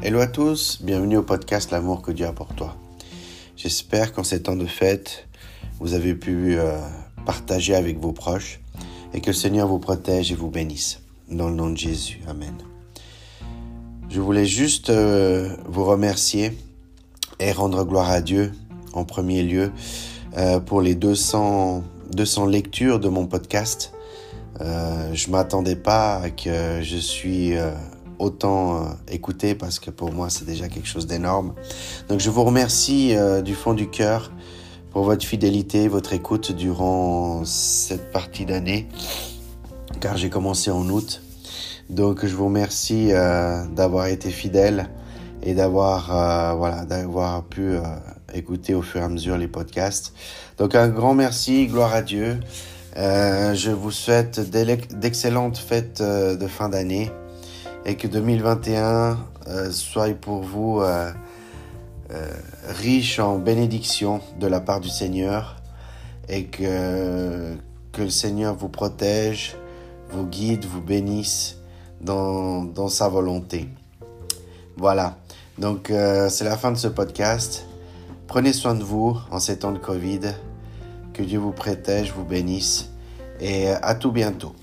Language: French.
Hello à tous, bienvenue au podcast L'amour que Dieu a pour toi. J'espère qu'en ces temps de fête, vous avez pu euh, partager avec vos proches et que le Seigneur vous protège et vous bénisse. Dans le nom de Jésus, Amen. Je voulais juste euh, vous remercier et rendre gloire à Dieu en premier lieu euh, pour les 200, 200 lectures de mon podcast. je m'attendais pas à que je suis autant euh, écouter parce que pour moi c'est déjà quelque chose d'énorme. Donc je vous remercie euh, du fond du cœur pour votre fidélité, votre écoute durant cette partie d'année car j'ai commencé en août. Donc je vous remercie euh, d'avoir été fidèle et d'avoir voilà d'avoir pu écouter au fur et à mesure les podcasts. Donc un grand merci, gloire à Dieu. je vous souhaite d'excellentes fêtes de fin d'année et que 2021 euh, soit pour vous euh, euh, riche en bénédictions de la part du Seigneur et que, que le Seigneur vous protège, vous guide, vous bénisse dans, dans sa volonté. Voilà, donc c'est la fin de ce podcast. Prenez soin de vous en ces temps de Covid. Que Dieu vous protège, vous bénisse et à tout bientôt.